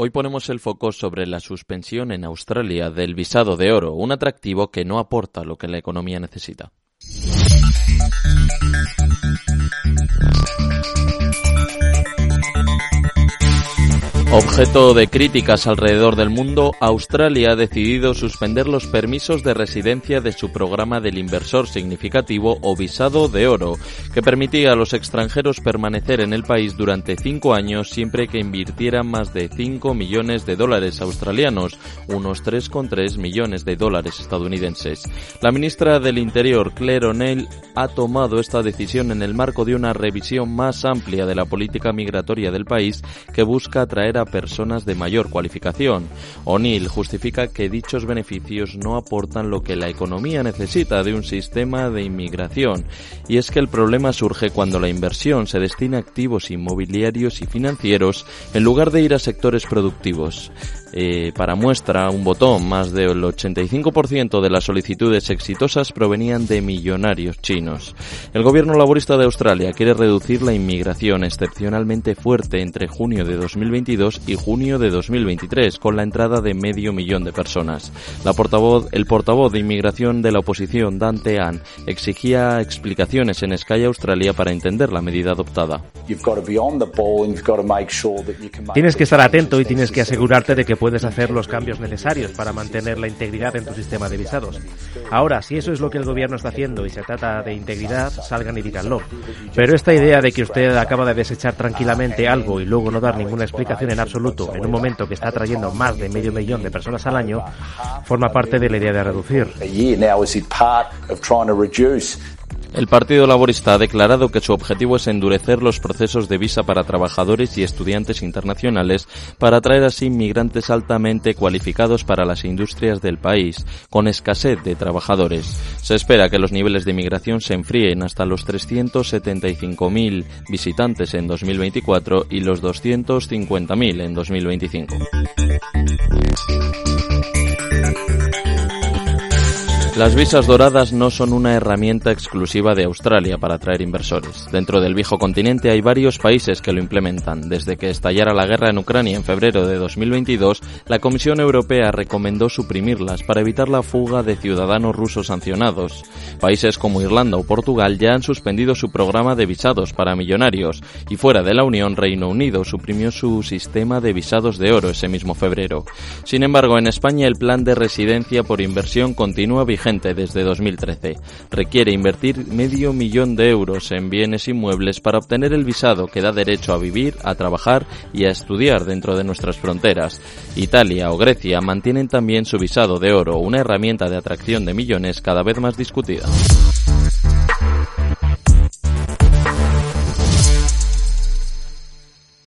Hoy ponemos el foco sobre la suspensión en Australia del visado de oro, un atractivo que no aporta lo que la economía necesita. Objeto de críticas alrededor del mundo, Australia ha decidido suspender los permisos de residencia de su programa del inversor significativo o visado de oro, que permitía a los extranjeros permanecer en el país durante cinco años siempre que invirtieran más de 5 millones de dólares australianos, unos 3,3 millones de dólares estadounidenses. La ministra del Interior, Claire O'Neill, ha tomado esta decisión en el marco de una revisión más amplia de la política migratoria del país que busca atraer a personas de mayor cualificación. O'Neill justifica que dichos beneficios no aportan lo que la economía necesita de un sistema de inmigración, y es que el problema surge cuando la inversión se destina a activos inmobiliarios y financieros en lugar de ir a sectores productivos. Eh, para muestra, un botón, más del 85% de las solicitudes exitosas provenían de millonarios chinos. El gobierno laborista de Australia quiere reducir la inmigración excepcionalmente fuerte entre junio de 2022 y junio de 2023, con la entrada de medio millón de personas. La portavoz, el portavoz de inmigración de la oposición, Dante Ann, exigía explicaciones en Sky Australia para entender la medida adoptada. Tienes que estar atento y tienes que asegurarte de que puedes hacer los cambios necesarios para mantener la integridad en tu sistema de visados. Ahora, si eso es lo que el gobierno está haciendo y se trata de integridad, salgan y díganlo. Pero esta idea de que usted acaba de desechar tranquilamente algo y luego no dar ninguna explicación en absoluto en un momento que está atrayendo más de medio millón de personas al año, forma parte de la idea de reducir. El Partido Laborista ha declarado que su objetivo es endurecer los procesos de visa para trabajadores y estudiantes internacionales para atraer así inmigrantes altamente cualificados para las industrias del país, con escasez de trabajadores. Se espera que los niveles de inmigración se enfríen hasta los 375.000 visitantes en 2024 y los 250.000 en 2025. Las visas doradas no son una herramienta exclusiva de Australia para atraer inversores. Dentro del viejo continente hay varios países que lo implementan. Desde que estallara la guerra en Ucrania en febrero de 2022, la Comisión Europea recomendó suprimirlas para evitar la fuga de ciudadanos rusos sancionados. Países como Irlanda o Portugal ya han suspendido su programa de visados para millonarios y fuera de la Unión, Reino Unido suprimió su sistema de visados de oro ese mismo febrero. Sin embargo, en España el plan de residencia por inversión continúa desde 2013. Requiere invertir medio millón de euros en bienes inmuebles para obtener el visado que da derecho a vivir, a trabajar y a estudiar dentro de nuestras fronteras. Italia o Grecia mantienen también su visado de oro, una herramienta de atracción de millones cada vez más discutida.